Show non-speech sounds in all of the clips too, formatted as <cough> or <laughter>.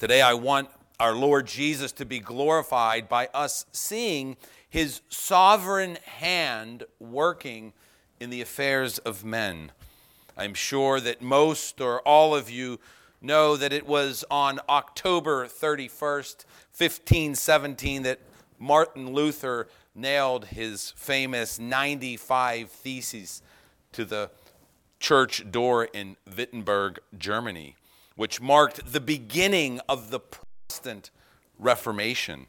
Today, I want our Lord Jesus to be glorified by us seeing his sovereign hand working in the affairs of men. I'm sure that most or all of you know that it was on October 31st, 1517, that Martin Luther nailed his famous 95 Theses to the church door in Wittenberg, Germany, which marked the beginning of the Protestant Reformation.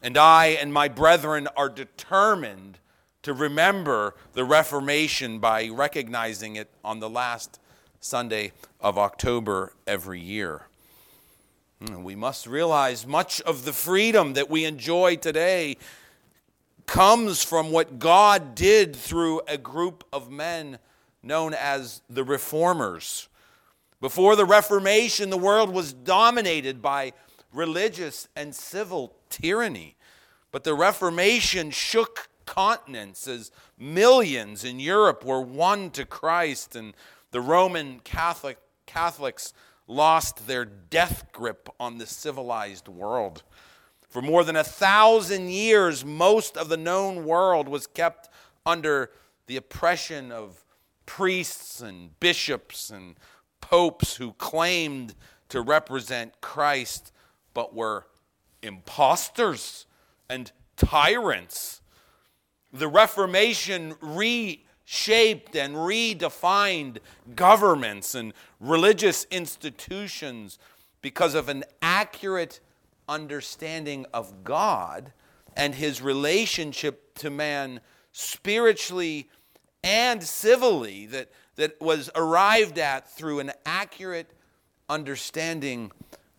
And I and my brethren are determined to remember the Reformation by recognizing it on the last Sunday of October every year. Hmm, we must realize much of the freedom that we enjoy today comes from what God did through a group of men known as the Reformers. Before the Reformation, the world was dominated by religious and civil tyranny. But the Reformation shook continents as millions in Europe were won to Christ and the Roman Catholic, Catholics lost their death grip on the civilized world. For more than a thousand years, most of the known world was kept under the oppression of priests and bishops and popes who claimed to represent Christ but were impostors and tyrants. The Reformation reshaped and redefined governments and religious institutions because of an accurate understanding of God and his relationship to man spiritually and civilly that, that was arrived at through an accurate understanding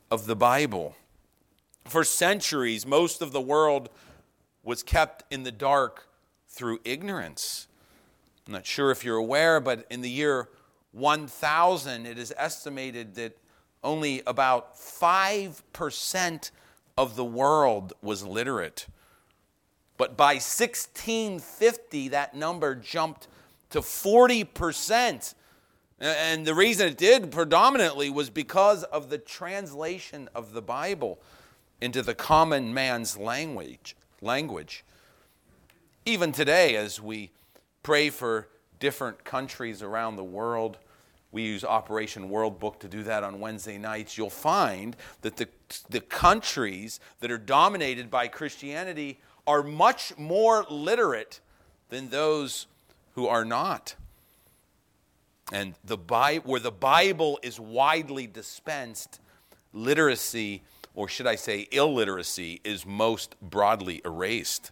of the Bible. For centuries, most of the world was kept in the dark through ignorance. I'm not sure if you're aware, but in the year 1000, it is estimated that only about 5% of the world was literate. But by 1650, that number jumped to 40%. And the reason it did predominantly was because of the translation of the Bible into the common man's language. language. Even today, as we pray for different countries around the world, we use Operation World Book to do that on Wednesday nights. You'll find that the, the countries that are dominated by Christianity are much more literate than those who are not. And the Bible, where the Bible is widely dispensed, literacy or should I say illiteracy, is most broadly erased.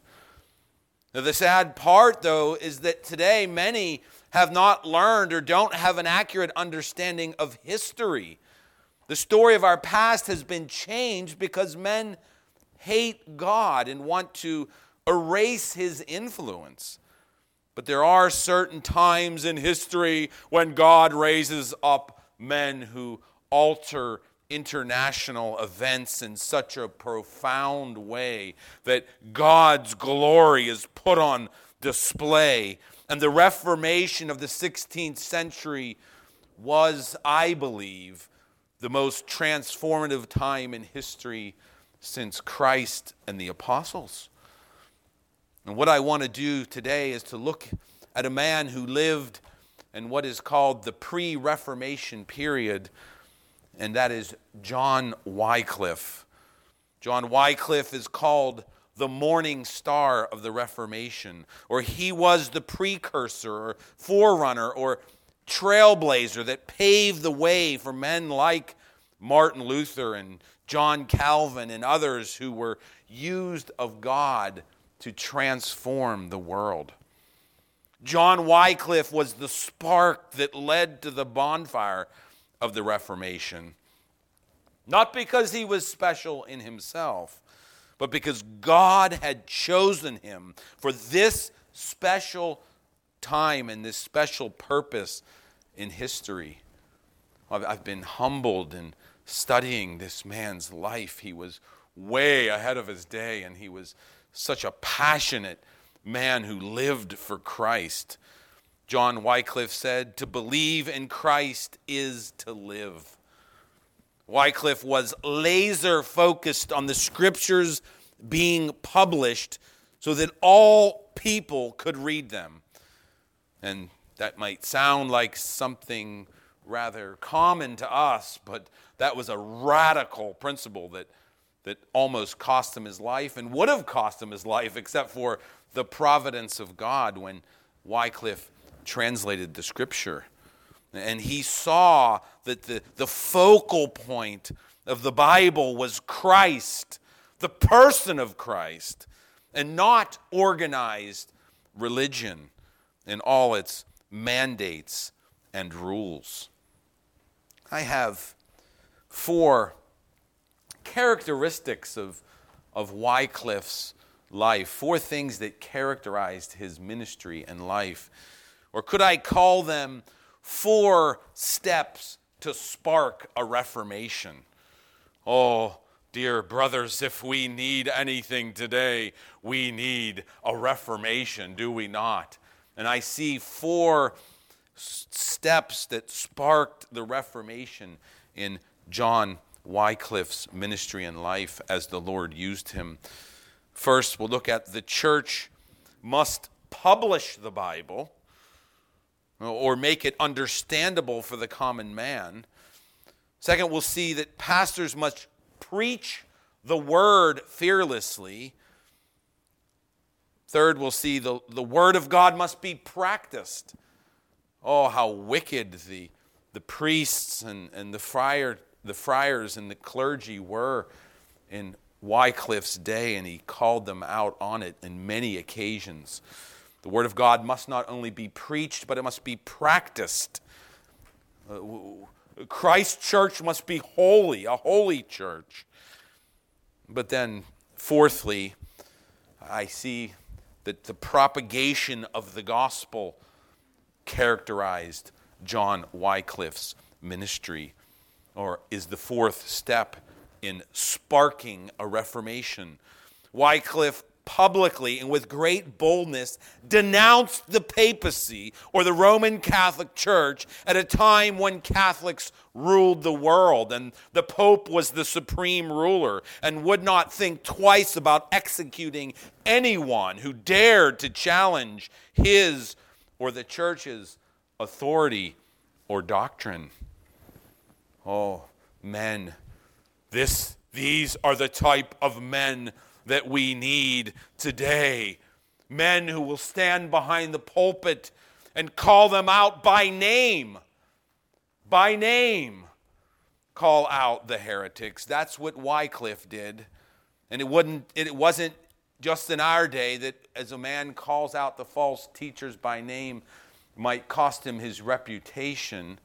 Now, the sad part, though, is that today many have not learned or don't have an accurate understanding of history. The story of our past has been changed because men hate God and want to erase his influence. But there are certain times in history when God raises up men who alter international events in such a profound way that God's glory is put on display. And the Reformation of the 16th century was, I believe, the most transformative time in history since Christ and the apostles. And what I want to do today is to look at a man who lived in what is called the pre Reformation period and that is John Wycliffe. John Wycliffe is called the morning star of the Reformation, or he was the precursor, or forerunner, or trailblazer that paved the way for men like Martin Luther and John Calvin and others who were used of God to transform the world. John Wycliffe was the spark that led to the bonfire of the Reformation. Not because he was special in himself, but because God had chosen him for this special time and this special purpose in history. I've been humbled in studying this man's life. He was way ahead of his day, and he was such a passionate man who lived for Christ. John Wycliffe said, To believe in Christ is to live. Wycliffe was laser focused on the scriptures being published so that all people could read them. And that might sound like something rather common to us, but that was a radical principle that, that almost cost him his life and would have cost him his life, except for the providence of God when Wycliffe translated the scripture. And he saw that the, the focal point of the Bible was Christ, the person of Christ, and not organized religion in all its mandates and rules. I have four characteristics of, of Wycliffe's life, four things that characterized his ministry and life. Or could I call them four steps to spark a reformation. Oh, dear brothers, if we need anything today, we need a reformation, do we not? And I see four steps that sparked the Reformation in John Wycliffe's ministry and life as the Lord used him. First, we'll look at the church must publish the Bible or make it understandable for the common man. Second, we'll see that pastors must preach the word fearlessly. Third, we'll see the, the word of God must be practiced. Oh, how wicked the, the priests and, and the, friar, the friars and the clergy were in Wycliffe's day, and he called them out on it in many occasions. The Word of God must not only be preached, but it must be practiced. Uh, Christ's church must be holy, a holy church. But then, fourthly, I see that the propagation of the gospel characterized John Wycliffe's ministry, or is the fourth step in sparking a reformation. Wycliffe publicly and with great boldness denounced the papacy or the Roman Catholic Church at a time when Catholics ruled the world and the Pope was the supreme ruler and would not think twice about executing anyone who dared to challenge his or the church's authority or doctrine. Oh, men, this, these are the type of men that we need today. Men who will stand behind the pulpit and call them out by name. By name. Call out the heretics. That's what Wycliffe did. And it, wouldn't, it wasn't just in our day that as a man calls out the false teachers by name, might cost him his reputation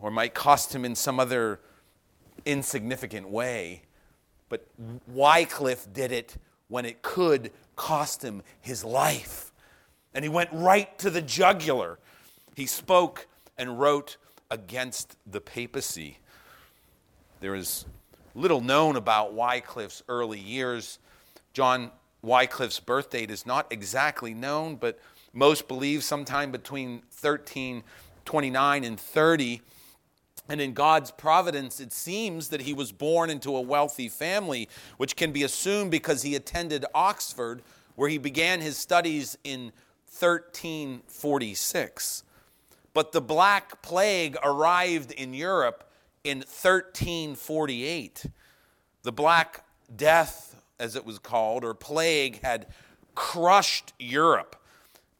or might cost him in some other insignificant way. But Wycliffe did it when it could cost him his life. And he went right to the jugular. He spoke and wrote against the papacy. There is little known about Wycliffe's early years. John Wycliffe's birth date is not exactly known, but most believe sometime between 1329 and 30. And in God's providence, it seems that he was born into a wealthy family, which can be assumed because he attended Oxford, where he began his studies in 1346. But the Black Plague arrived in Europe in 1348. The Black Death, as it was called, or plague, had crushed Europe.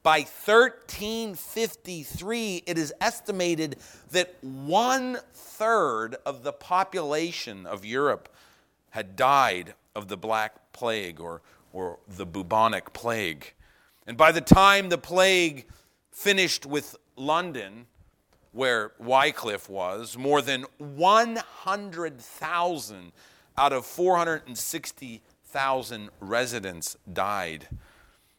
By 1353, it is estimated that one third of the population of Europe had died of the Black Plague or, or the bubonic plague. And by the time the plague finished with London, where Wycliffe was, more than 100,000 out of 460,000 residents died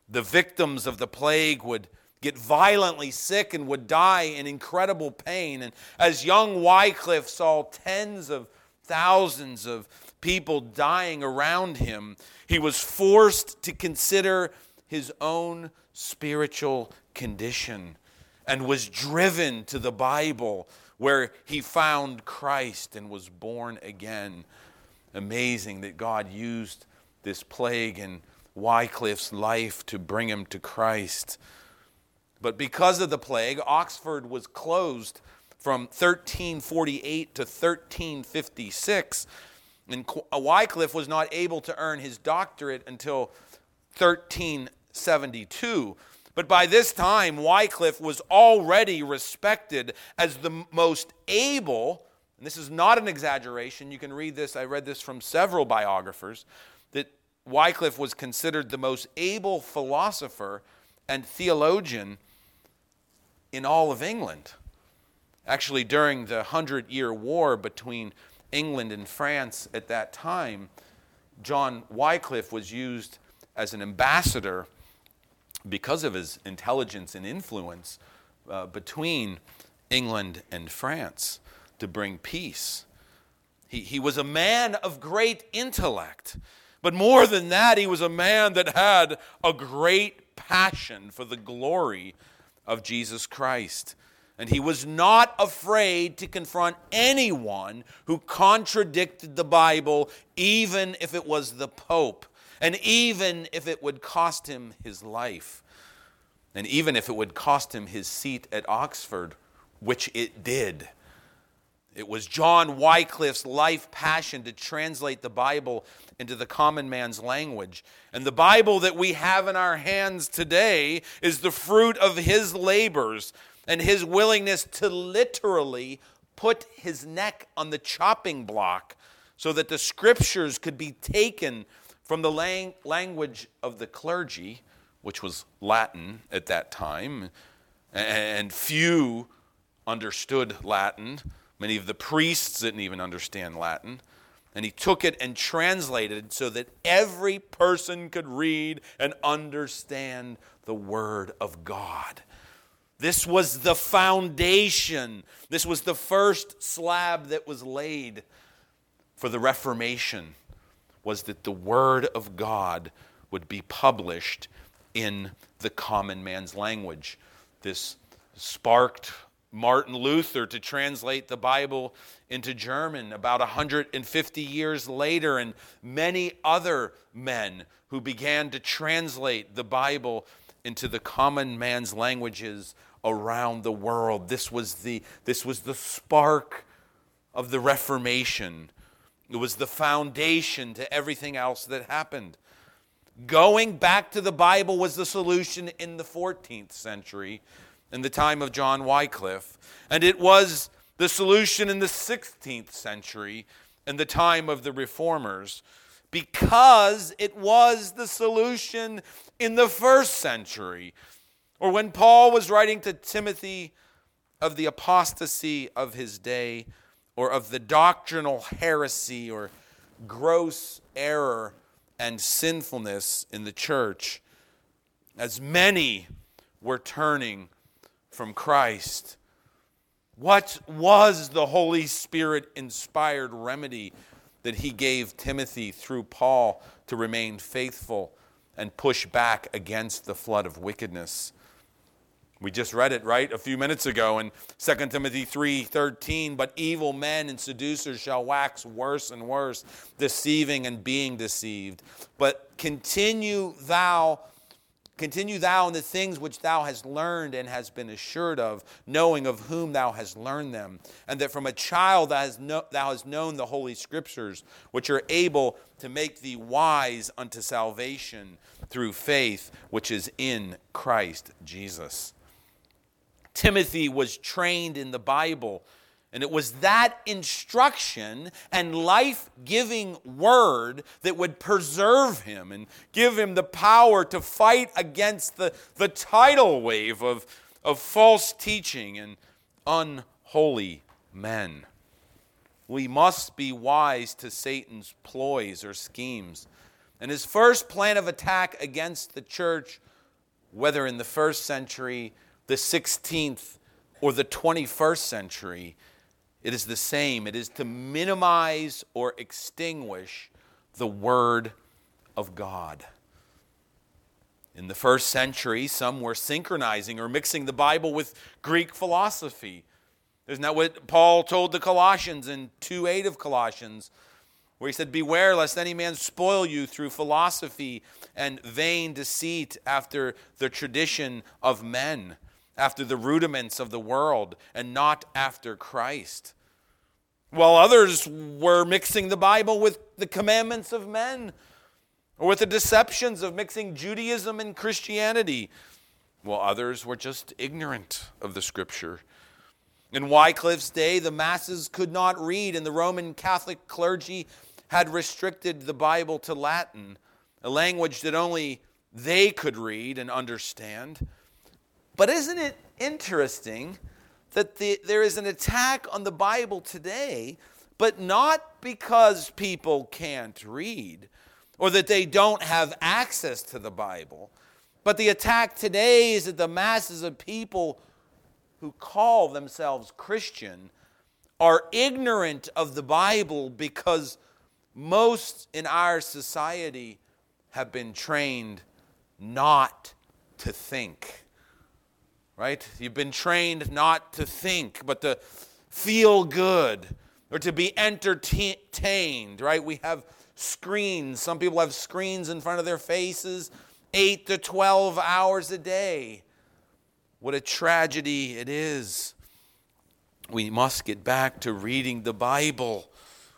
the victims of the plague would get violently sick and would die in incredible pain. And as young Wycliffe saw tens of thousands of people dying around him, he was forced to consider his own spiritual condition and was driven to the Bible where he found Christ and was born again. Amazing that God used this plague in Wycliffe's life to bring him to Christ. But because of the plague, Oxford was closed from 1348 to 1356. And uh, Wycliffe was not able to earn his doctorate until 1372. But by this time, Wycliffe was already respected as the most able, and this is not an exaggeration, you can read this, I read this from several biographers, Wycliffe was considered the most able philosopher and theologian in all of England. Actually, during the Hundred Year War between England and France at that time, John Wycliffe was used as an ambassador because of his intelligence and influence uh, between England and France to bring peace. He, he was a man of great intellect, but more than that, he was a man that had a great passion for the glory of Jesus Christ. And he was not afraid to confront anyone who contradicted the Bible, even if it was the Pope, and even if it would cost him his life, and even if it would cost him his seat at Oxford, which it did. It was John Wycliffe's life passion to translate the Bible into the common man's language. And the Bible that we have in our hands today is the fruit of his labors and his willingness to literally put his neck on the chopping block so that the scriptures could be taken from the lang- language of the clergy, which was Latin at that time, and few understood Latin. Many of the priests didn't even understand Latin. And he took it and translated so that every person could read and understand the Word of God. This was the foundation. This was the first slab that was laid for the Reformation was that the word of God would be published in the common man's language. This sparked Martin Luther to translate the Bible into German about 150 years later, and many other men who began to translate the Bible into the common man's languages around the world. This was the, this was the spark of the Reformation. It was the foundation to everything else that happened. Going back to the Bible was the solution in the 14th century, in the time of John Wycliffe, and it was the solution in the 16th century, in the time of the Reformers, because it was the solution in the first century or when Paul was writing to Timothy of the apostasy of his day, or of the doctrinal heresy or gross error and sinfulness in the church, as many were turning from Christ. What was the Holy Spirit inspired remedy that he gave Timothy through Paul to remain faithful and push back against the flood of wickedness? We just read it, right, a few minutes ago in 2 Timothy 3:13, but evil men and seducers shall wax worse and worse, deceiving and being deceived. But continue thou continue thou in the things which thou hast learned and hast been assured of, knowing of whom thou hast learned them, and that from a child thou hast, thou hast known the holy scriptures, which are able to make thee wise unto salvation through faith which is in Christ Jesus. Timothy was trained in the Bible. And it was that instruction and life giving word that would preserve him and give him the power to fight against the, the tidal wave of, of false teaching and unholy men. We must be wise to Satan's ploys or schemes. And his first plan of attack against the church, whether in the first century the 16th, or the 21st century, it is the same. It is to minimize or extinguish the Word of God. In the first century, some were synchronizing or mixing the Bible with Greek philosophy. Isn't that what Paul told the Colossians in 2 8 of Colossians? where he said, Beware lest any man spoil you through philosophy and vain deceit after the tradition of men, after the rudiments of the world, and not after Christ. While others were mixing the Bible with the commandments of men, or with the deceptions of mixing Judaism and Christianity, while others were just ignorant of the Scripture. In Wycliffe's day, the masses could not read, and the Roman Catholic clergy had restricted the Bible to Latin, a language that only they could read and understand. But isn't it interesting that the, there is an attack on the Bible today, but not because people can't read or that they don't have access to the Bible, but the attack today is that the masses of people who call themselves Christian are ignorant of the Bible because most in our society have been trained not to think. Right? You've been trained not to think, but to feel good or to be entertained, right? We have screens. Some people have screens in front of their faces 8 to 12 hours a day. What a tragedy it is. We must get back to reading the Bible.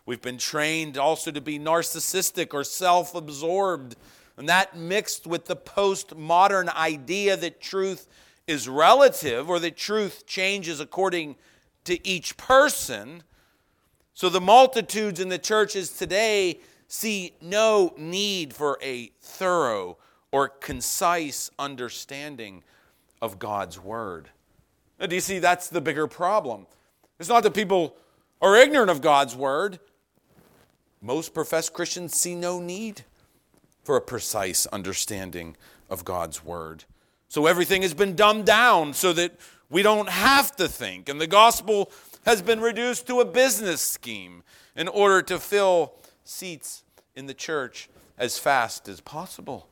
We've been trained also to be narcissistic or self absorbed. And that mixed with the postmodern idea that truth is relative or that truth changes according to each person. So the multitudes in the churches today see no need for a thorough or concise understanding of God's word. Now, do you see that's the bigger problem? It's not that people are ignorant of God's word, most professed Christians see no need for a precise understanding of God's Word. So everything has been dumbed down so that we don't have to think. And the gospel has been reduced to a business scheme in order to fill seats in the church as fast as possible.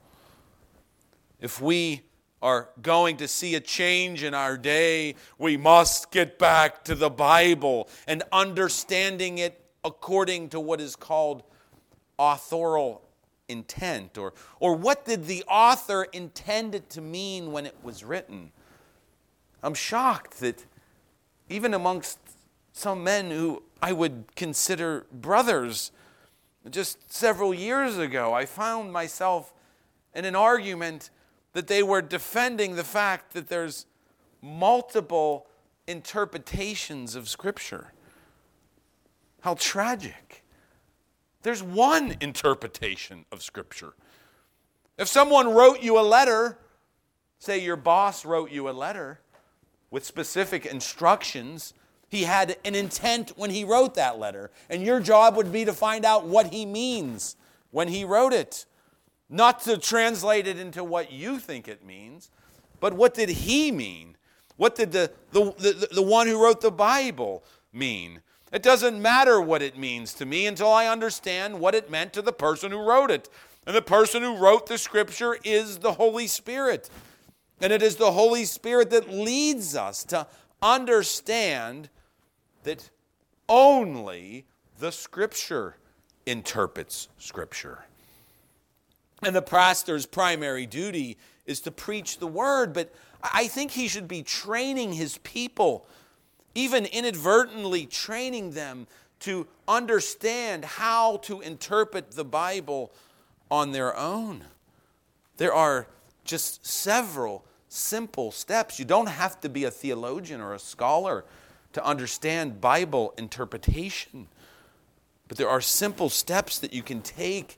If we are going to see a change in our day, we must get back to the Bible and understanding it according to what is called authorial intent or, or what did the author intend it to mean when it was written i'm shocked that even amongst some men who i would consider brothers just several years ago i found myself in an argument that they were defending the fact that there's multiple interpretations of scripture how tragic. There's one interpretation of Scripture. If someone wrote you a letter, say your boss wrote you a letter with specific instructions, he had an intent when he wrote that letter. And your job would be to find out what he means when he wrote it. Not to translate it into what you think it means, but what did he mean? What did the, the, the, the one who wrote the Bible mean? It doesn't matter what it means to me until I understand what it meant to the person who wrote it. And the person who wrote the scripture is the Holy Spirit. And it is the Holy Spirit that leads us to understand that only the scripture interprets scripture. And the pastor's primary duty is to preach the word, but I think he should be training his people even inadvertently training them to understand how to interpret the Bible on their own. There are just several simple steps. You don't have to be a theologian or a scholar to understand Bible interpretation. But there are simple steps that you can take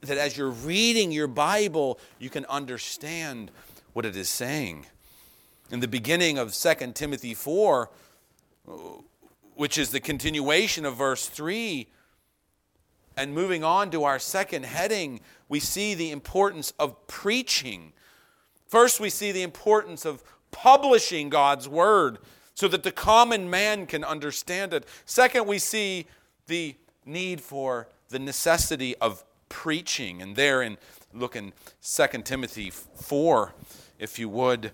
that as you're reading your Bible, you can understand what it is saying. In the beginning of 2 Timothy 4, which is the continuation of verse 3. And moving on to our second heading, we see the importance of preaching. First, we see the importance of publishing God's word so that the common man can understand it. Second, we see the need for the necessity of preaching. And there in look in 2 Timothy 4, if you would,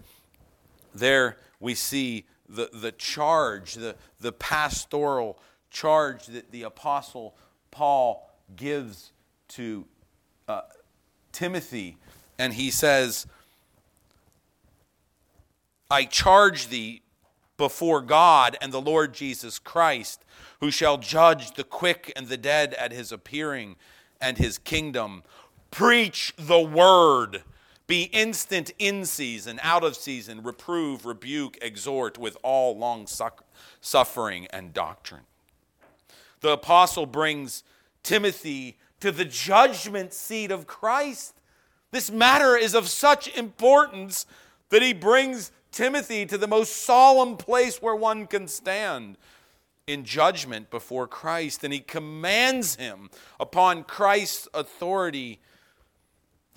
there we see the, the charge, the, the pastoral charge that the Apostle Paul gives to uh, Timothy. And he says, I charge thee before God and the Lord Jesus Christ, who shall judge the quick and the dead at his appearing and his kingdom. Preach the word. Be instant in season, out of season, reprove, rebuke, exhort with all long suffering and doctrine. The apostle brings Timothy to the judgment seat of Christ. This matter is of such importance that he brings Timothy to the most solemn place where one can stand in judgment before Christ. And he commands him upon Christ's authority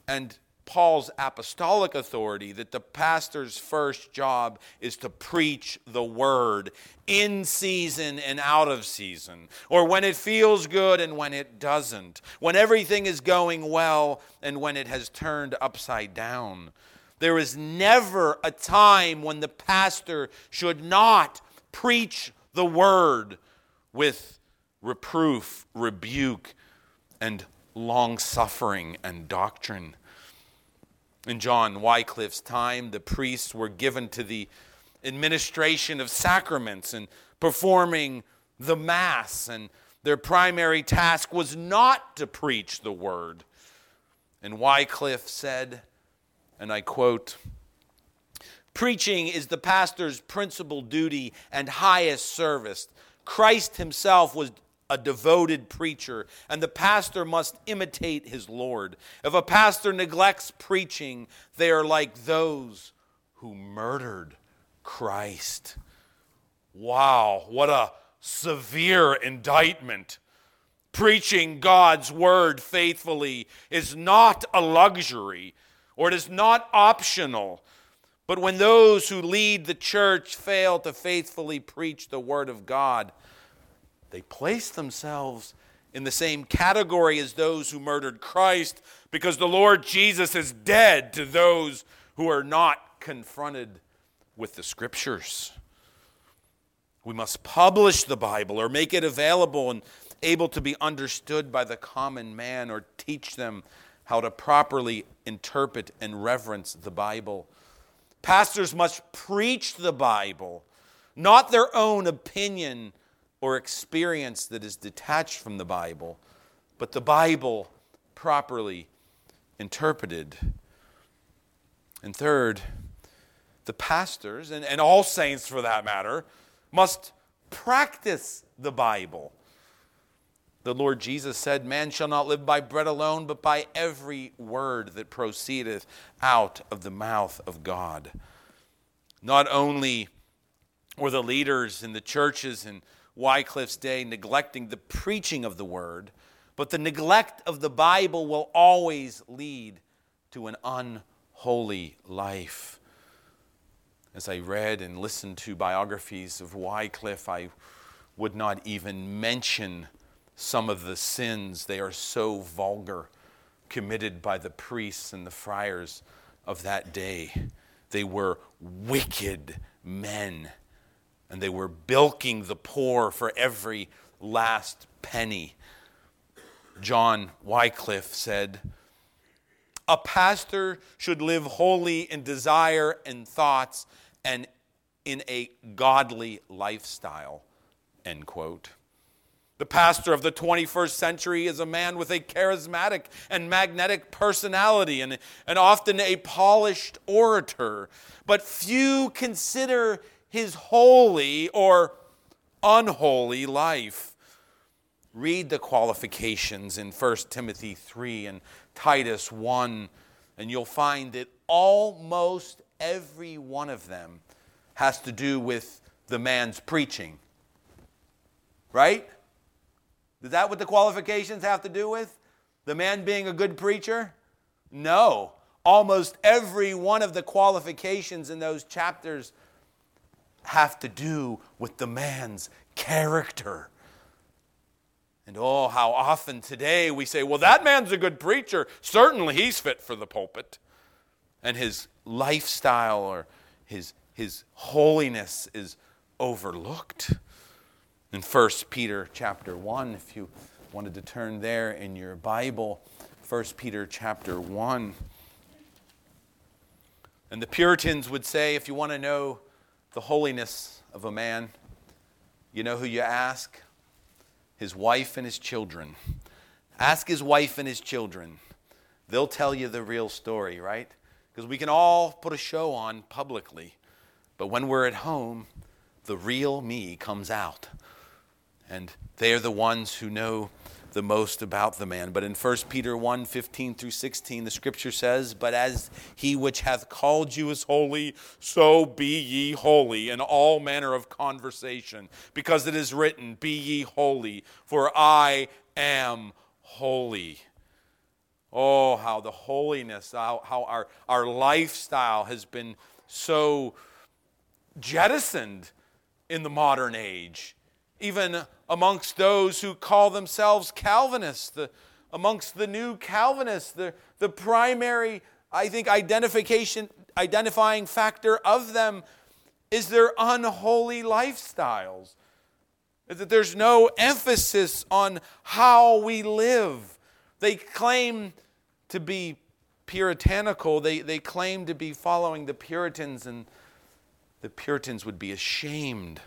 and Paul's apostolic authority that the pastor's first job is to preach the word in season and out of season, or when it feels good and when it doesn't, when everything is going well and when it has turned upside down. There is never a time when the pastor should not preach the word with reproof, rebuke, and long suffering and doctrine. In John Wycliffe's time, the priests were given to the administration of sacraments and performing the Mass, and their primary task was not to preach the word. And Wycliffe said, and I quote, Preaching is the pastor's principal duty and highest service. Christ himself was a devoted preacher, and the pastor must imitate his Lord. If a pastor neglects preaching, they are like those who murdered Christ. Wow, what a severe indictment. Preaching God's word faithfully is not a luxury, or it is not optional. But when those who lead the church fail to faithfully preach the word of God, they place themselves in the same category as those who murdered Christ because the Lord Jesus is dead to those who are not confronted with the scriptures. We must publish the Bible or make it available and able to be understood by the common man or teach them how to properly interpret and reverence the Bible. Pastors must preach the Bible, not their own opinion or experience that is detached from the Bible, but the Bible properly interpreted. And third, the pastors, and, and all saints for that matter, must practice the Bible. The Lord Jesus said, Man shall not live by bread alone, but by every word that proceedeth out of the mouth of God. Not only were the leaders in the churches in Wycliffe's day neglecting the preaching of the word, but the neglect of the Bible will always lead to an unholy life. As I read and listened to biographies of Wycliffe, I would not even mention some of the sins, they are so vulgar, committed by the priests and the friars of that day. They were wicked men, and they were bilking the poor for every last penny. John Wycliffe said, A pastor should live wholly in desire and thoughts and in a godly lifestyle. End quote. The pastor of the 21st century is a man with a charismatic and magnetic personality and, and often a polished orator, but few consider his holy or unholy life. Read the qualifications in 1 Timothy 3 and Titus 1, and you'll find that almost every one of them has to do with the man's preaching. Right? Is that what the qualifications have to do with? The man being a good preacher? No. Almost every one of the qualifications in those chapters have to do with the man's character. And oh, how often today we say, well, that man's a good preacher. Certainly he's fit for the pulpit. And his lifestyle or his, his holiness is overlooked. In 1 Peter chapter 1, if you wanted to turn there in your Bible, 1 Peter chapter 1. And the Puritans would say if you want to know the holiness of a man, you know who you ask? His wife and his children. Ask his wife and his children. They'll tell you the real story, right? Because we can all put a show on publicly, but when we're at home, the real me comes out. And they're the ones who know the most about the man. But in 1 Peter 1 15 through 16, the scripture says, But as he which hath called you is holy, so be ye holy in all manner of conversation, because it is written, Be ye holy, for I am holy. Oh, how the holiness, how, how our, our lifestyle has been so jettisoned in the modern age even amongst those who call themselves Calvinists, the, amongst the new Calvinists, the, the primary, I think, identification, identifying factor of them is their unholy lifestyles. That there's no emphasis on how we live. They claim to be puritanical, they, they claim to be following the Puritans, and the Puritans would be ashamed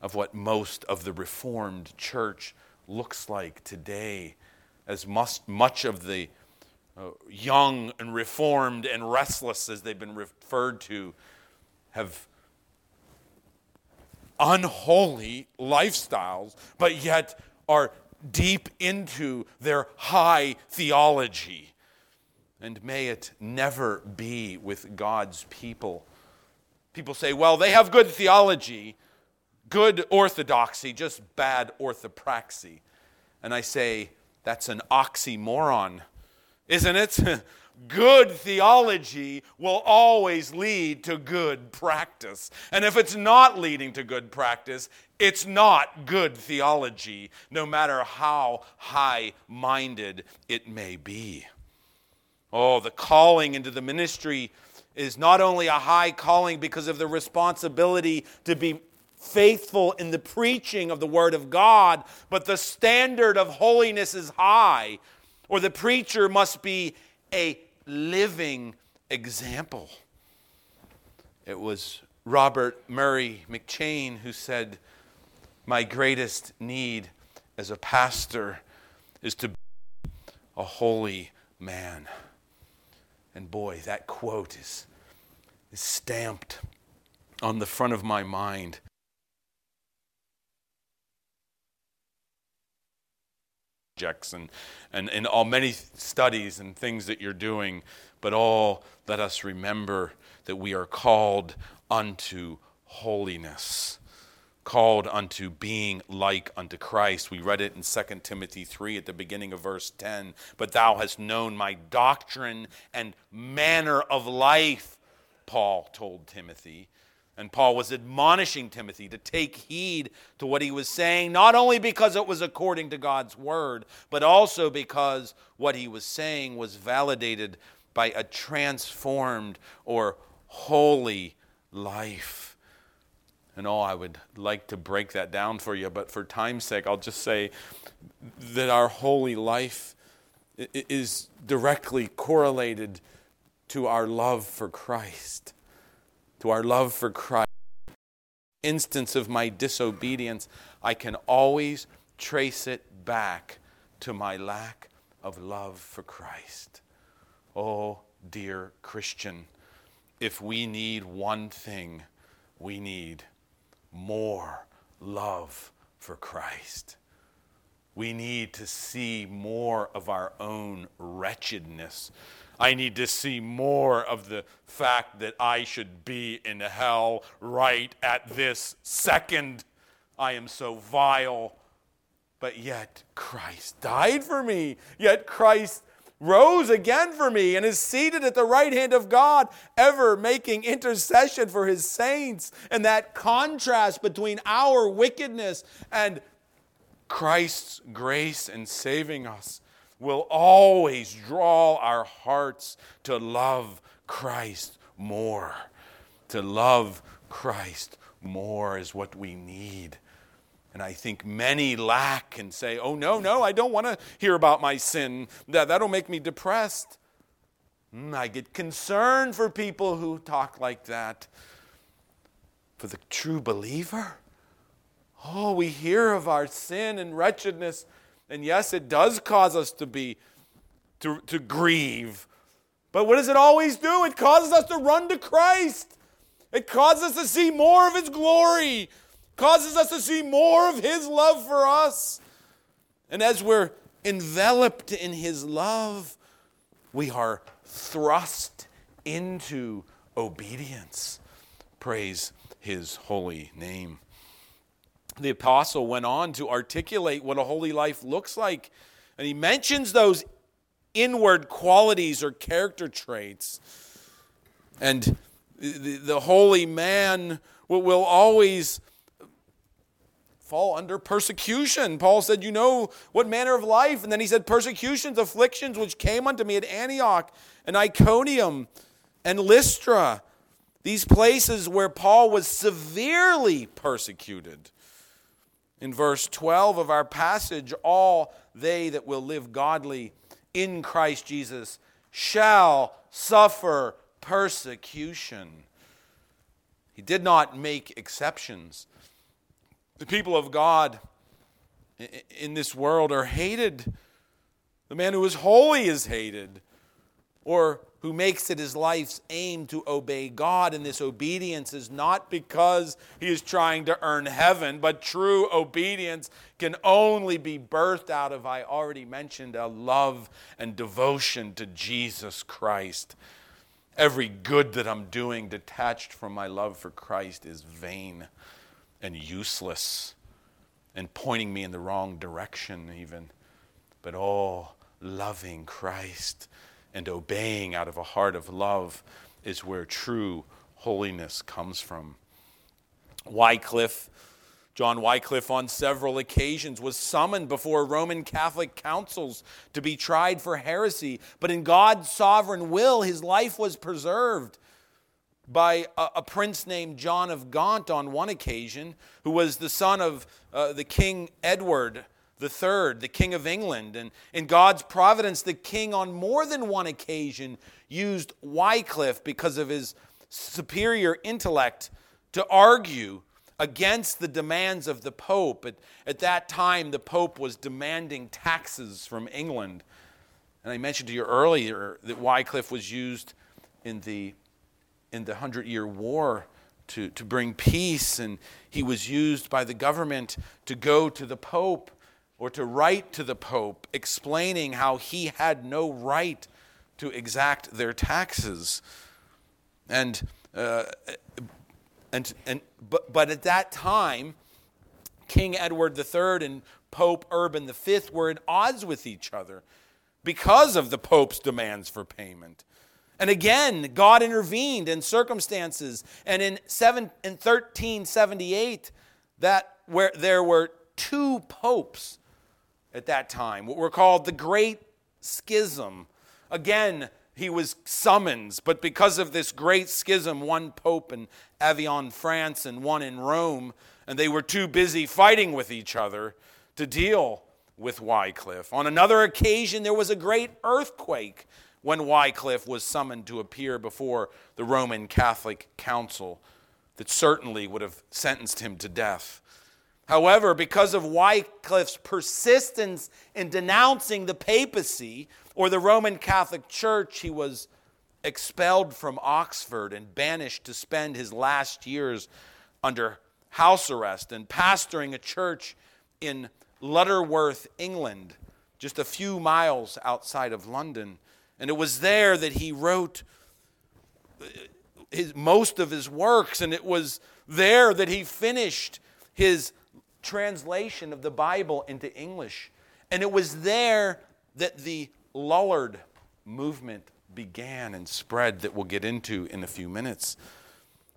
of what most of the Reformed church looks like today, as much, much of the uh, young and reformed and restless, as they've been referred to, have unholy lifestyles, but yet are deep into their high theology. And may it never be with God's people. People say, well, they have good theology, good orthodoxy, just bad orthopraxy. And I say, that's an oxymoron, isn't it? <laughs> good theology will always lead to good practice. And if it's not leading to good practice, it's not good theology, no matter how high minded it may be. Oh, the calling into the ministry is not only a high calling because of the responsibility to be faithful in the preaching of the Word of God, but the standard of holiness is high, or the preacher must be a living example. It was Robert Murray McCheyne who said, My greatest need as a pastor is to be a holy man. And boy, that quote is, is stamped on the front of my mind projects and, and, and all many studies and things that you're doing, but all let us remember that we are called unto holiness called unto being like unto Christ. We read it in 2 Timothy 3 at the beginning of verse 10. But thou hast known my doctrine and manner of life, Paul told Timothy. And Paul was admonishing Timothy to take heed to what he was saying, not only because it was according to God's word, but also because what he was saying was validated by a transformed or holy life. And oh, I would like to break that down for you, but for time's sake, I'll just say that our holy life is directly correlated to our love for Christ to our love for Christ, instance of my disobedience, I can always trace it back to my lack of love for Christ. Oh, dear Christian, if we need one thing, we need more love for Christ. We need to see more of our own wretchedness I need to see more of the fact that I should be in hell right at this second. I am so vile. But yet Christ died for me. Yet Christ rose again for me and is seated at the right hand of God, ever making intercession for his saints. And that contrast between our wickedness and Christ's grace in saving us will always draw our hearts to love Christ more, to love Christ. More is what we need. And I think many lack and say, oh, no, no, I don't want to hear about my sin. That, that'll make me depressed. Mm, I get concerned for people who talk like that. For the true believer, oh, we hear of our sin and wretchedness. And yes, it does cause us to be, to, to grieve. But what does it always do? It causes us to run to Christ. It causes us to see more of His glory, causes us to see more of His love for us. And as we're enveloped in His love, we are thrust into obedience. Praise his holy name. The apostle went on to articulate what a holy life looks like, and he mentions those inward qualities or character traits. And the, the holy man will, will always fall under persecution. Paul said, You know what manner of life? And then he said, Persecutions, afflictions which came unto me at Antioch and Iconium and Lystra. These places where Paul was severely persecuted. In verse 12 of our passage, all they that will live godly in Christ Jesus shall suffer persecution. He did not make exceptions. The people of God in this world are hated. The man who is holy is hated, or who makes it his life's aim to obey God. And this obedience is not because he is trying to earn heaven, but true obedience can only be birthed out of, I already mentioned, a love and devotion to Jesus Christ. Every good that I'm doing detached from my love for Christ is vain and useless and pointing me in the wrong direction, even. But oh, loving Christ and obeying out of a heart of love is where true holiness comes from. Wycliffe, John Wycliffe, on several occasions was summoned before Roman Catholic councils to be tried for heresy, but in God's sovereign will, his life was preserved by a, a, prince named John of Gaunt on one occasion, who was the son of uh, the King Edward III, the King of England. And in God's providence, the king on more than one occasion used Wycliffe because of his superior intellect to argue against the demands of the Pope. At, at that time, the Pope was demanding taxes from England. And I mentioned to you earlier that Wycliffe was used in the in the Hundred Year War to, to bring peace, and he was used by the government to go to the Pope or to write to the Pope explaining how he had no right to exact their taxes. And, uh, and, and, but, but at that time, King Edward III and Pope Urban V were at odds with each other because of the Pope's demands for payment. And again, God intervened in circumstances. And in, seven, in 1378, that where there were two popes at that time, what were called the Great Schism. Again, he was summoned, but because of this great schism, one pope in Avignon, France, and one in Rome, and they were too busy fighting with each other to deal with Wycliffe. On another occasion, there was a great earthquake when Wycliffe was summoned to appear before the Roman Catholic Council that certainly would have sentenced him to death. However, because of Wycliffe's persistence in denouncing the papacy or the Roman Catholic Church, he was expelled from Oxford and banished to spend his last years under house arrest and pastoring a church in Lutterworth, England, just a few miles outside of London. And it was there that he wrote uh, his, most of his works, and it was there that he finished his translation of the Bible into English. And it was there that the Lullard movement began and spread, that we'll get into in a few minutes.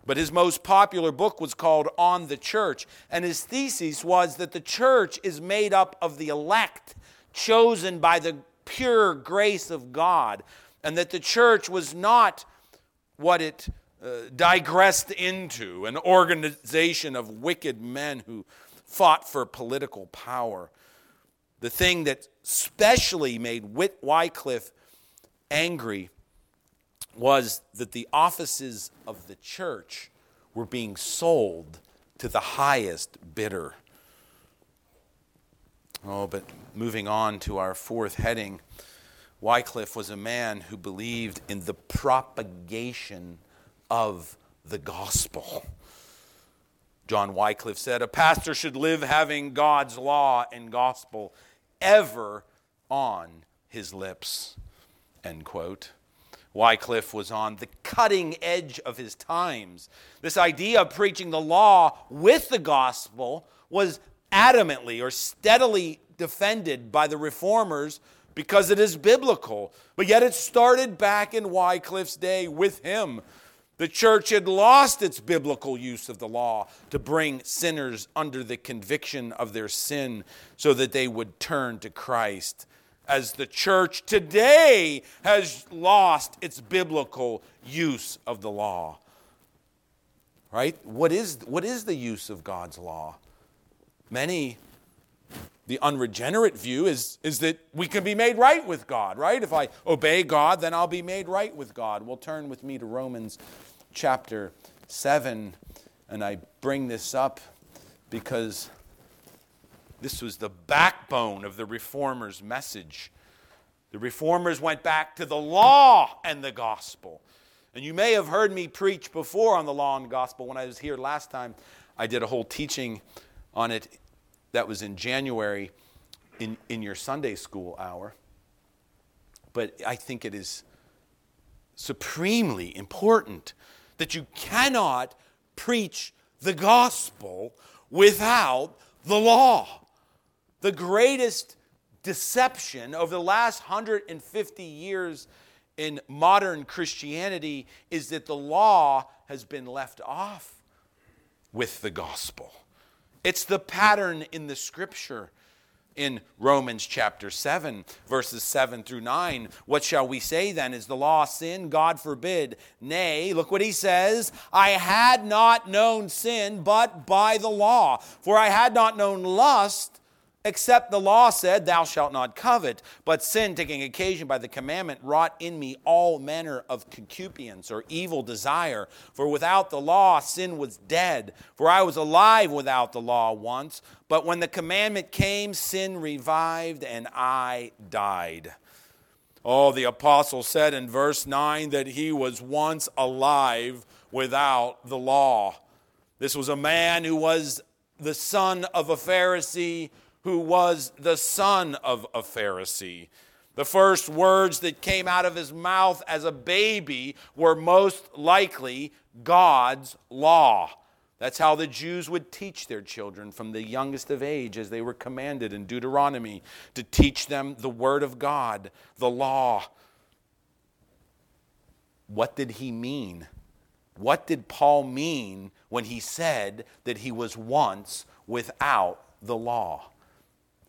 But his most popular book was called On the Church, and his thesis was that the church is made up of the elect chosen by the pure grace of God, and that the church was not what it uh, digressed into an organization of wicked men who fought for political power. The thing that specially made Whit Wycliffe angry was that the offices of the church were being sold to the highest bidder. Oh, but moving on to our fourth heading, Wycliffe was a man who believed in the propagation of the gospel. John Wycliffe said, A pastor should live having God's law and gospel ever on his lips. End quote. Wycliffe was on the cutting edge of his times. This idea of preaching the law with the gospel was adamantly or steadily defended by the reformers because it is biblical. But yet it started back in Wycliffe's day with him. The church had lost its biblical use of the law to bring sinners under the conviction of their sin so that they would turn to Christ. As the church today has lost its biblical use of the law. Right? What is, what is the use of God's law? Many, the unregenerate view is, is that we can be made right with God, right? If I obey God, then I'll be made right with God. Well, turn with me to Romans chapter 7, and I bring this up because this was the backbone of the Reformers' message. The Reformers went back to the law and the gospel. And you may have heard me preach before on the law and gospel. When I was here last time, I did a whole teaching on it that was in January in, in your Sunday school hour. But I think it is supremely important that you cannot preach the gospel without the law. The greatest deception over the last 150 years in modern Christianity is that the law has been left off with the gospel. It's the pattern in the scripture. In Romans chapter 7, verses 7 through 9, what shall we say then? Is the law sin? God forbid. Nay, look what he says I had not known sin but by the law, for I had not known lust Except the law said, Thou shalt not covet. But sin, taking occasion by the commandment, wrought in me all manner of concupiscence or evil desire. For without the law, sin was dead. For I was alive without the law once. But when the commandment came, sin revived, and I died. Oh, the apostle said in verse 9 that he was once alive without the law. This was a man who was the son of a Pharisee who was the son of a Pharisee. The first words that came out of his mouth as a baby were most likely God's law. That's how the Jews would teach their children from the youngest of age, as they were commanded in Deuteronomy, to teach them the Word of God, the law. What did he mean? What did Paul mean when he said that he was once without the law?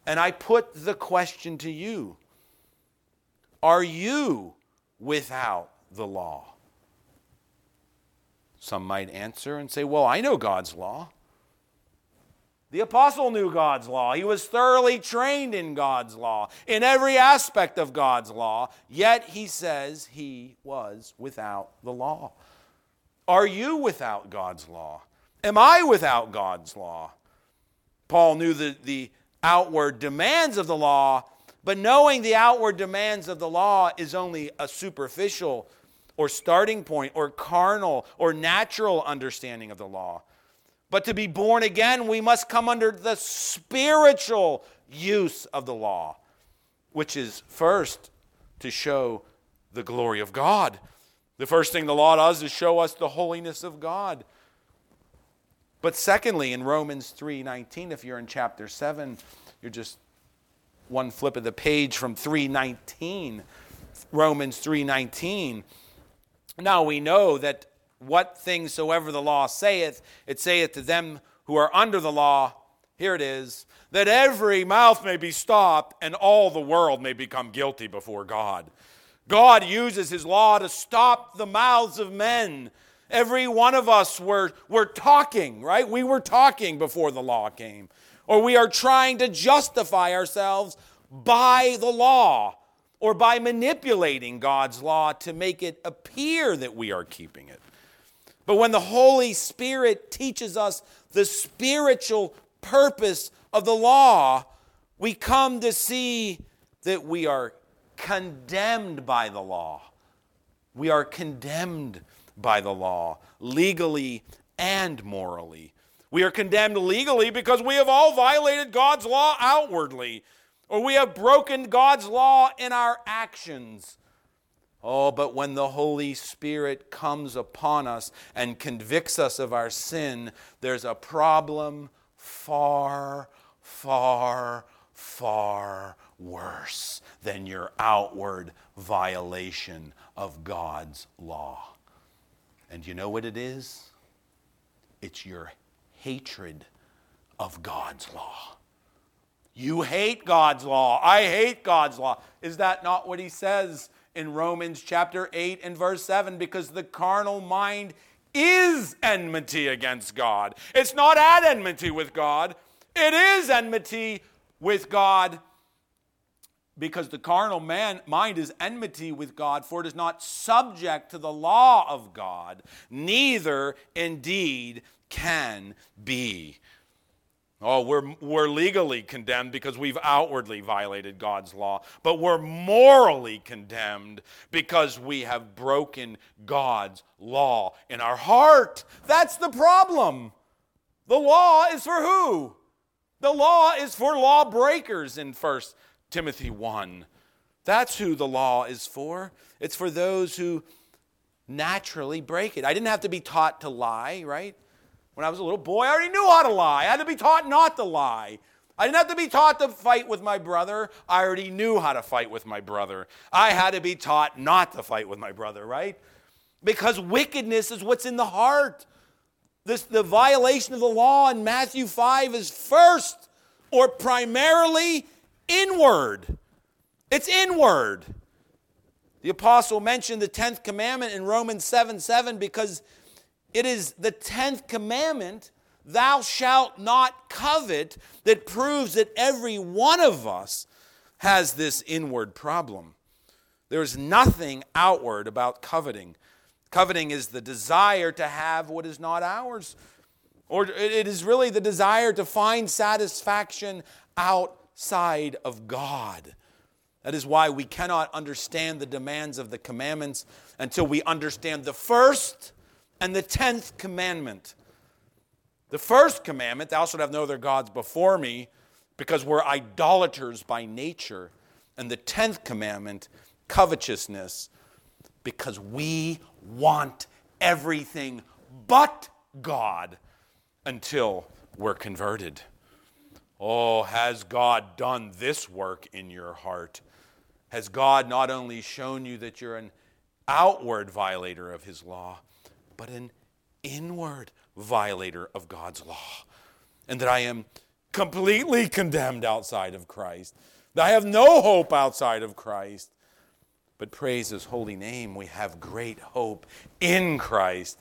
And I put the question to you Are you without the law? Some might answer and say, Well, I know God's law. The apostle knew God's law. He was thoroughly trained in God's law, in every aspect of God's law, yet he says he was without the law. Are you without God's law? Am I without God's law? Paul knew the, the outward demands of the law, but knowing the outward demands of the law is only a superficial or starting point or carnal or natural understanding of the law. But to be born again, we must come under the spiritual use of the law, which is first to show the glory of God. The first thing the law does is show us the holiness of God. But secondly, in Romans 3:19, if you're in chapter 7, you're just one flip of the page from 319, Romans 3:19. Now we know that what things soever the law saith, it saith to them who are under the law, here it is, that every mouth may be stopped and all the world may become guilty before God. God uses his law to stop the mouths of men Every one of us were, were talking, right? We were talking before the law came. Or we are trying to justify ourselves by the law or by manipulating God's law to make it appear that we are keeping it. But when the Holy Spirit teaches us the spiritual purpose of the law, we come to see that we are condemned by the law. We are condemned by the law, legally and morally. We are condemned legally because we have all violated God's law outwardly, or we have broken God's law in our actions. Oh, but when the Holy Spirit comes upon us and convicts us of our sin, there's a problem far, far, far worse than your outward violation of God's law. And you know what it is? It's your hatred of God's law. You hate God's law. I hate God's law. Is that not what he says in Romans chapter 8 and verse 7 because the carnal mind is enmity against God. It's not at enmity with God, it is enmity with God because the carnal man, mind is enmity with God, for it is not subject to the law of God, neither indeed can be. Oh, we're, we're legally condemned because we've outwardly violated God's law, but we're morally condemned because we have broken God's law in our heart. That's the problem. The law is for who? The law is for lawbreakers in 1 Timothy 1. That's who the law is for. It's for those who naturally break it. I didn't have to be taught to lie, right? When I was a little boy, I already knew how to lie. I had to be taught not to lie. I didn't have to be taught to fight with my brother. I already knew how to fight with my brother. I had to be taught not to fight with my brother, right? Because wickedness is what's in the heart. This, the violation of the law in Matthew 5 is first or primarily inward. It's inward. The apostle mentioned the 10th commandment in Romans 7 7 because it is the 10th commandment, thou shalt not covet, that proves that every one of us has this inward problem. There's nothing outward about coveting. Coveting is the desire to have what is not ours, or it is really the desire to find satisfaction outside of God. That is why we cannot understand the demands of the commandments until we understand the first and the tenth commandment. The first commandment, thou shalt have no other gods before me, because we're idolaters by nature. And the tenth commandment, covetousness, because we want everything but God until we're converted. Oh, has God done this work in your heart? Has God not only shown you that you're an outward violator of His law, but an inward violator of God's law. And that I am completely condemned outside of Christ. That I have no hope outside of Christ. But praise his holy name, we have great hope in Christ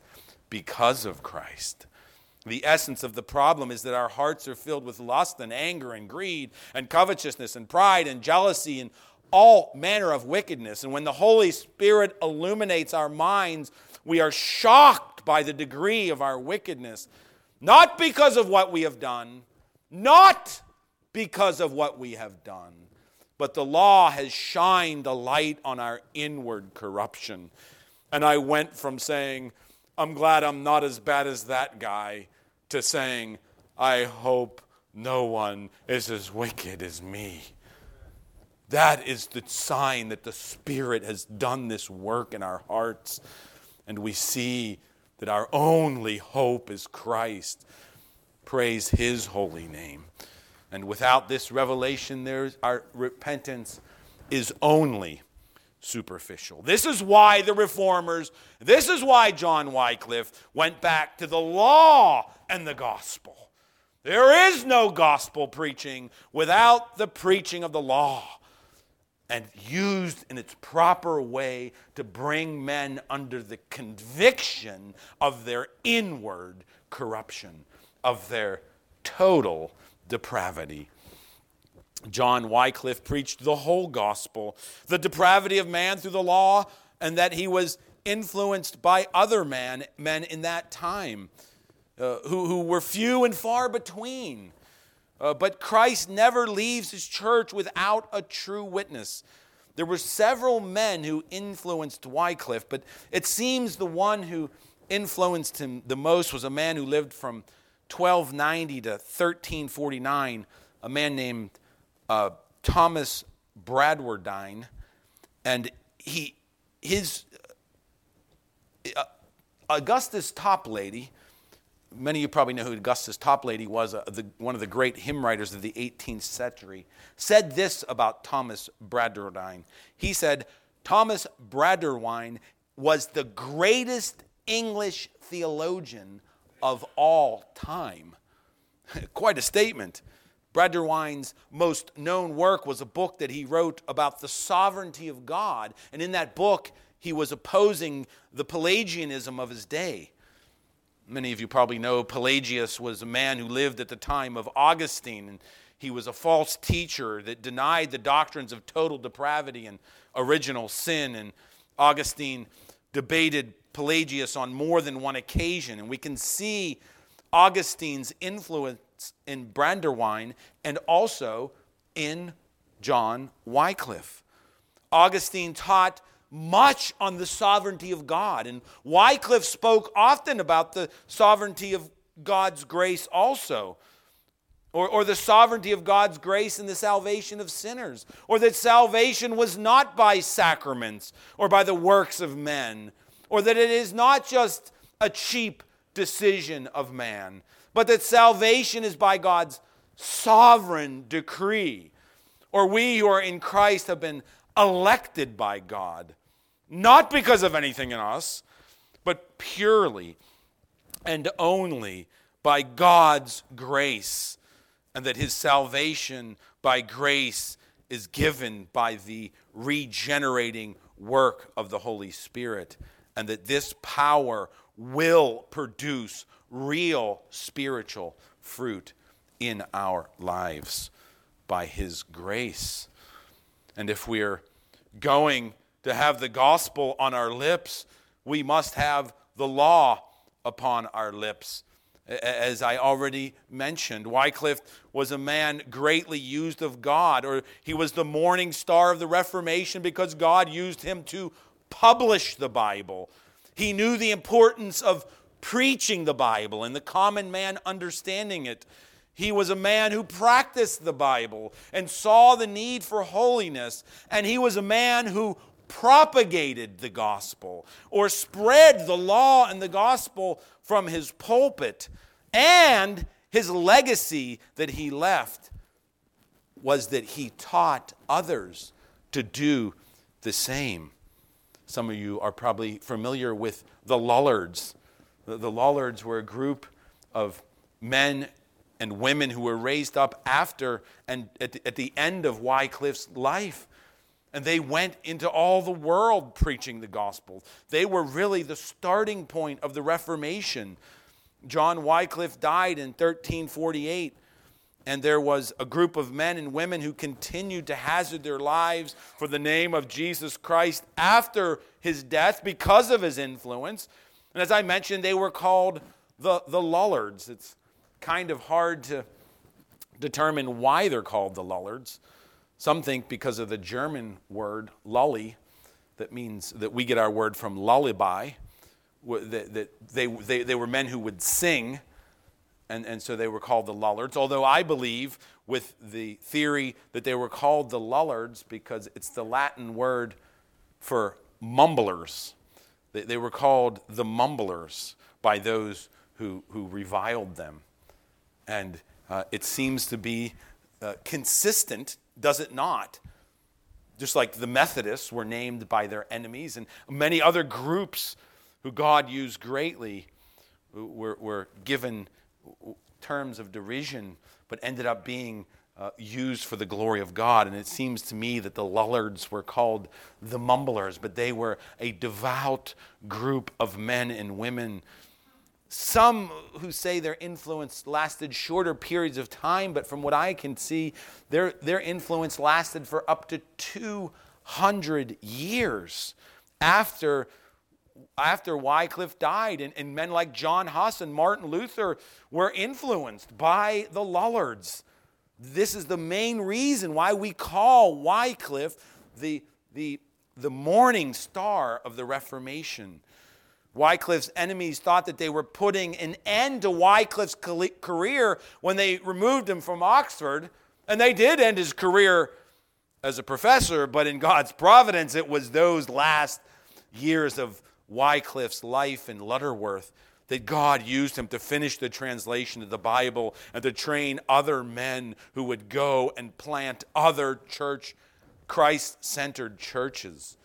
because of Christ. The essence of the problem is that our hearts are filled with lust and anger and greed and covetousness and pride and jealousy and all manner of wickedness. And when the Holy Spirit illuminates our minds, we are shocked by the degree of our wickedness, not because of what we have done, not because of what we have done, but the law has shined a light on our inward corruption. And I went from saying, I'm glad I'm not as bad as that guy, to saying, I hope no one is as wicked as me. That is the sign that the Spirit has done this work in our hearts and we see that our only hope is Christ. Praise his holy name. And without this revelation, there's our repentance is only superficial. This is why the reformers, this is why John Wycliffe went back to the law and the gospel. There is no gospel preaching without the preaching of the law. and used in its proper way to bring men under the conviction of their inward corruption, of their total depravity. John Wycliffe preached the whole gospel, the depravity of man through the law, and that he was influenced by other man, men in that time uh, who, who were few and far between. Uh, but Christ never leaves his church without a true witness. There were several men who influenced Wycliffe, but it seems the one who influenced him the most was a man who lived from 1290 to 1349, a man named uh, Thomas Bradwardine. And he, his uh, Augustus Toplady many of you probably know who Augustus Toplady was, uh, the, one of the great hymn writers of the 18th century, said this about Thomas Bradwardine. He said, Thomas Bradwardine was the greatest English theologian of all time. <laughs> Quite a statement. Bradwardine's most known work was a book that he wrote about the sovereignty of God. And in that book, he was opposing the Pelagianism of his day. Many of you probably know Pelagius was a man who lived at the time of Augustine, and he was a false teacher that denied the doctrines of total depravity and original sin. And Augustine debated Pelagius on more than one occasion, and we can see Augustine's influence in Bradwardine and also in John Wycliffe. Augustine taught much on the sovereignty of God. And Wycliffe spoke often about the sovereignty of God's grace also. Or, or the sovereignty of God's grace in the salvation of sinners, or that salvation was not by sacraments or by the works of men, or that it is not just a cheap decision of man, but that salvation is by God's sovereign decree. Or we who are in Christ have been elected by God not because of anything in us, but purely and only by God's grace, and that his salvation by grace is given by the regenerating work of the Holy Spirit, and that this power will produce real spiritual fruit in our lives by his grace. And if we're going to have the gospel on our lips, we must have the law upon our lips. As I already mentioned, Wycliffe was a man greatly used of God, or he was the morning star of the Reformation because God used him to publish the Bible. He knew the importance of preaching the Bible and the common man understanding it. He was a man who practiced the Bible and saw the need for holiness. And he was a man who propagated the gospel or spread the law and the gospel from his pulpit. And his legacy that he left was that he taught others to do the same. Some of you are probably familiar with the Lollards. The, Lollards were a group of men and women who were raised up after and at the, at the end of Wycliffe's life. And they went into all the world preaching the gospel. They were really the starting point of the Reformation. John Wycliffe died in 1348, and there was a group of men and women who continued to hazard their lives for the name of Jesus Christ after his death because of his influence. And as I mentioned, they were called the, the Lollards. It's kind of hard to determine why they're called the Lullards. Some think because of the German word lully, that means that we get our word from lullaby, that, that they, they, they were men who would sing, and, and so they were called the Lullards. Although I believe with the theory that they were called the Lullards because it's the Latin word for mumblers. They, they were called the mumblers by those who, who reviled them. And uh, it seems to be uh, consistent does it not? Just like the Methodists were named by their enemies, and many other groups who God used greatly were, were given terms of derision, but ended up being uh, used for the glory of God. And it seems to me that the Lollards were called the Mumblers, but they were a devout group of men and women. Some who say their influence lasted shorter periods of time, but from what I can see, their, their influence lasted for up to 200 years after after Wycliffe died, and, and, men like John Huss and Martin Luther were influenced by the Lollards. This is the main reason why we call Wycliffe the, the, the morning star of the Reformation. Wycliffe's enemies thought that they were putting an end to Wycliffe's career when they removed him from Oxford, and they did end his career as a professor, but in God's providence, it was those last years of Wycliffe's life in Lutterworth that God used him to finish the translation of the Bible and to train other men who would go and plant other church, Christ centered churches.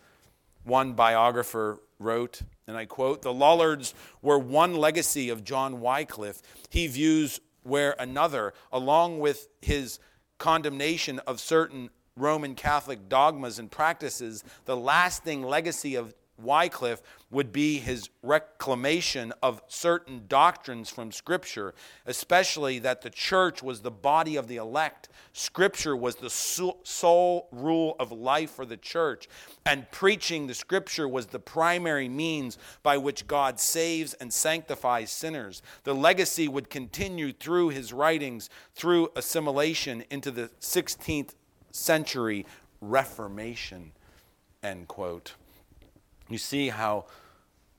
One biographer wrote, and I quote, The Lollards were one legacy of John Wycliffe. He views where another, along with his condemnation of certain Roman Catholic dogmas and practices, the lasting legacy of Wycliffe would be his reclamation of certain doctrines from Scripture, especially that the church was the body of the elect. Scripture was the sole rule of life for the church, and preaching the Scripture was the primary means by which God saves and sanctifies sinners. The legacy would continue through his writings, through assimilation into the 16th century Reformation. End quote. You see how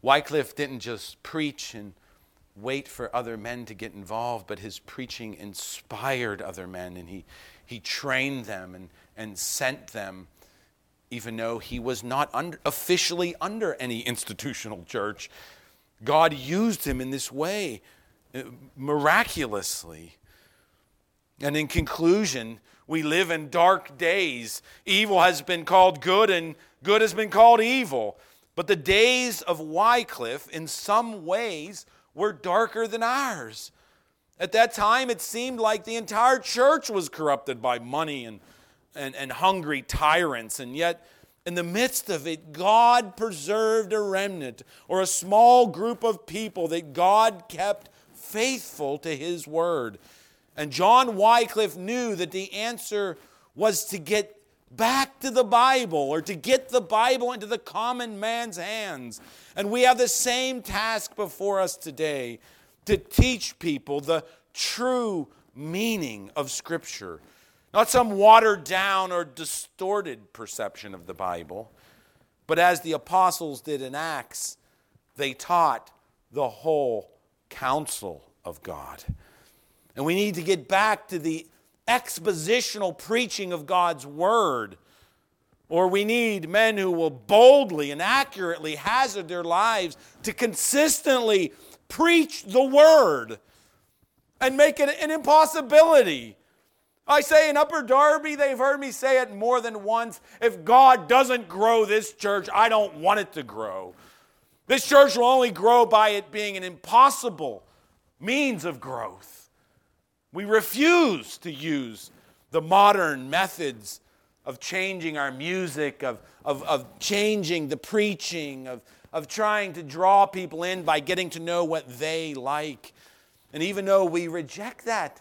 Wycliffe didn't just preach and wait for other men to get involved, but his preaching inspired other men and he, he trained them and, and sent them, even though he was not under, officially under any institutional church. God used him in this way uh, miraculously. And in conclusion, we live in dark days. Evil has been called good, and good has been called evil. But the days of Wycliffe, in some ways, were darker than ours. At that time, it seemed like the entire church was corrupted by money and, and, and hungry tyrants. And yet, in the midst of it, God preserved a remnant or a small group of people that God kept faithful to his word. And John Wycliffe knew that the answer was to get back to the Bible or to get the Bible into the common man's hands. And we have the same task before us today to teach people the true meaning of Scripture, not some watered down or distorted perception of the Bible, but as the apostles did in Acts, they taught the whole counsel of God. And we need to get back to the expositional preaching of God's word. Or we need men who will boldly and accurately hazard their lives to consistently preach the word and make it an impossibility. I say in Upper Darby, they've heard me say it more than once. If God doesn't grow this church, I don't want it to grow. This church will only grow by it being an impossible means of growth. We refuse to use the modern methods of changing our music, of, of, of changing the preaching, of, of trying to draw people in by getting to know what they like. And even though we reject that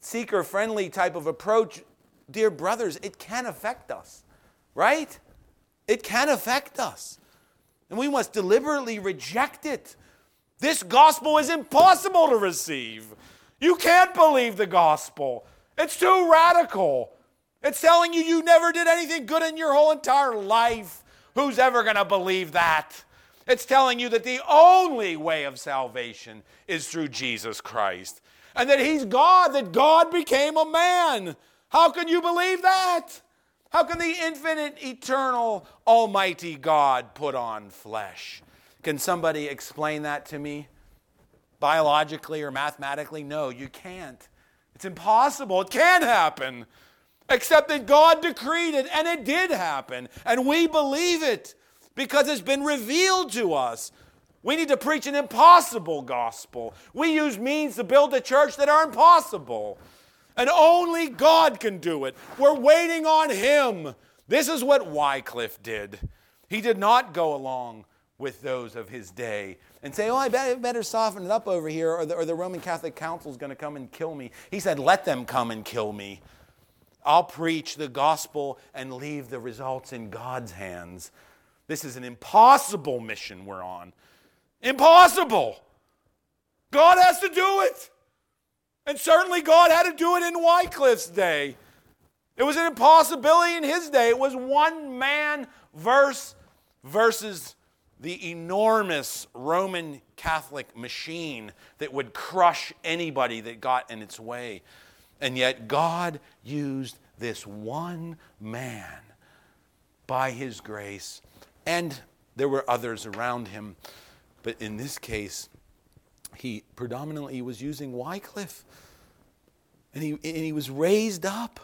seeker friendly type of approach, dear brothers, it can affect us, right? It can affect us. And we must deliberately reject it. This gospel is impossible to receive. You can't believe the gospel. It's too radical. It's telling you you never did anything good in your whole entire life. Who's ever going to believe that? It's telling you that the only way of salvation is through Jesus Christ and that He's God, that God became a man. How can you believe that? How can the infinite, eternal, almighty God put on flesh? Can somebody explain that to me? Biologically or mathematically? No, you can't. It's impossible. It can't happen. Except that God decreed it, and it did happen. And we believe it because it's been revealed to us. We need to preach an impossible gospel. We use means to build a church that are impossible. And only God can do it. We're waiting on Him. This is what Wycliffe did. He did not go along with those of his day and say, Oh, I better soften it up over here, or the, or the Roman Catholic Council is going to come and kill me. He said, Let them come and kill me. I'll preach the gospel and leave the results in God's hands. This is an impossible mission we're on. Impossible. God has to do it. And certainly God had to do it in Wycliffe's day. It was an impossibility in his day. It was one man verse versus the enormous Roman Catholic machine that would crush anybody that got in its way. And yet, God used this one man by his grace. And there were others around him. But in this case, he predominantly was using Wycliffe. And he, and he was raised up.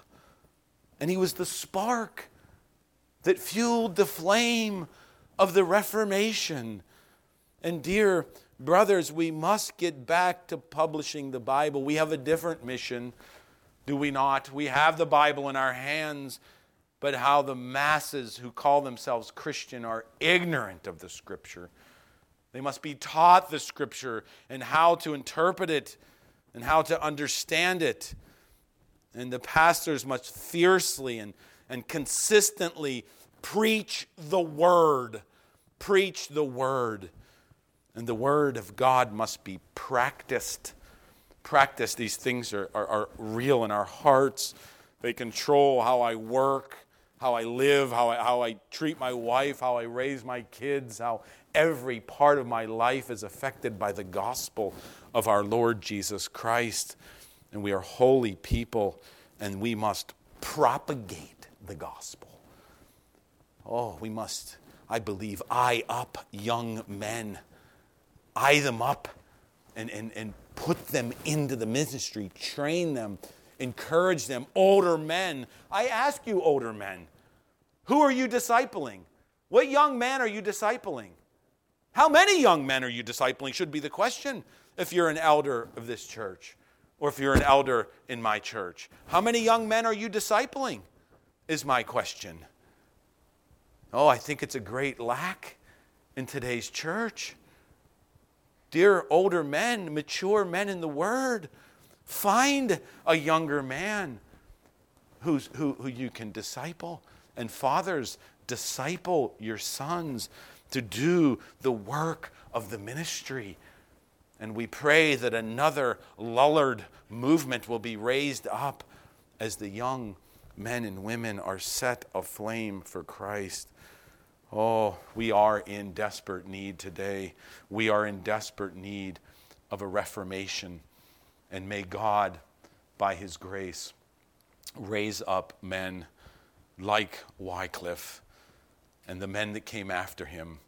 And he was the spark that fueled the flame of the Reformation. And, dear brothers, we must get back to publishing the Bible. We have a different mission do we not? We have the Bible in our hands, but how the masses who call themselves Christian are ignorant of the Scripture. They must be taught the Scripture and how to interpret it and how to understand it. And the pastors must fiercely and, and consistently preach the Word. Preach the Word. And the Word of God must be practiced practice, these things are, are, are real in our hearts. They control how I work, how I live, how I, how I treat my wife, how I raise my kids, how every part of my life is affected by the gospel of our Lord Jesus Christ. And we are holy people, and we must propagate the gospel. Oh, we must, I believe, eye up young men, eye them up, and, and, and put them into the ministry, train them, encourage them. Older men, I ask you, older men, who are you discipling? What young man are you discipling? How many young men are you discipling? Should be the question if you're an elder of this church or if you're an elder in my church. How many young men are you discipling? Is my question. Oh, I think it's a great lack in today's church. Dear older men, mature men in the Word, find a younger man who, who you can disciple. And fathers, disciple your sons to do the work of the ministry. And we pray that another Lullard movement will be raised up as the young men and women are set aflame for Christ. Oh, we are in desperate need today. We are in desperate need of a reformation. And may God, by His grace, raise up men like Wycliffe and the men that came after him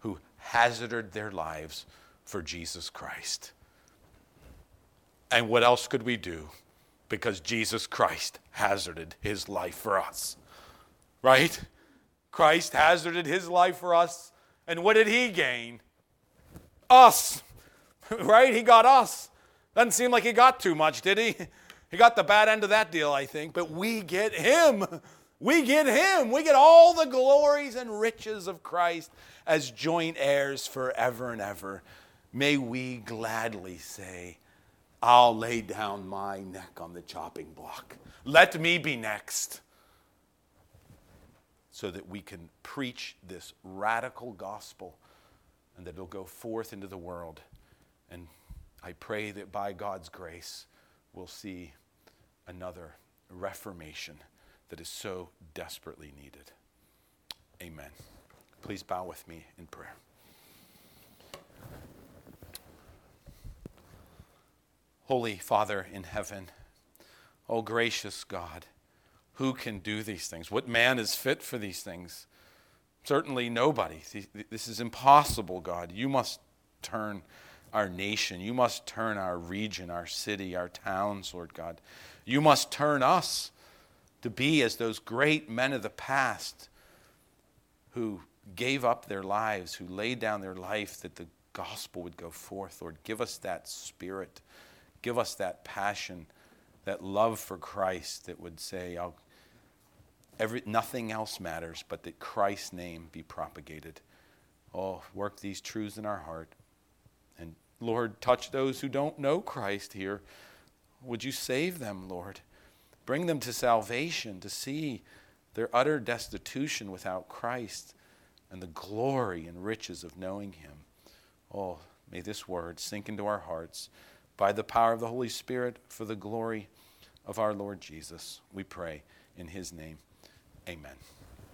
who hazarded their lives for Jesus Christ. And what else could we do? Because Jesus Christ hazarded his life for us. Right? Christ hazarded his life for us. And what did he gain? Us. <laughs> right? He got us. Doesn't seem like he got too much, did he? He got the bad end of that deal, I think. But we get him. We get him. We get all the glories and riches of Christ as joint heirs forever and ever. May we gladly say, I'll lay down my neck on the chopping block. Let me be next so that we can preach this radical gospel and that it'll go forth into the world. And I pray that by God's grace, we'll see another reformation that is so desperately needed. Amen. Please bow with me in prayer. Holy Father in heaven, oh gracious God, who can do these things? What man is fit for these things? Certainly nobody. This is impossible, God. You must turn our nation. You must turn our region, our city, our towns, Lord God. You must turn us to be as those great men of the past who gave up their lives, who laid down their life that the gospel would go forth. Lord, give us that spirit. Give us that passion that love for Christ that would say, I'll, every, nothing else matters but that Christ's name be propagated. Oh, work these truths in our heart. And Lord, touch those who don't know Christ here. Would you save them, Lord? Bring them to salvation, to see their utter destitution without Christ and the glory and riches of knowing Him. Oh, may this word sink into our hearts by the power of the Holy Spirit for the glory of our Lord Jesus. We pray in His name. Amen.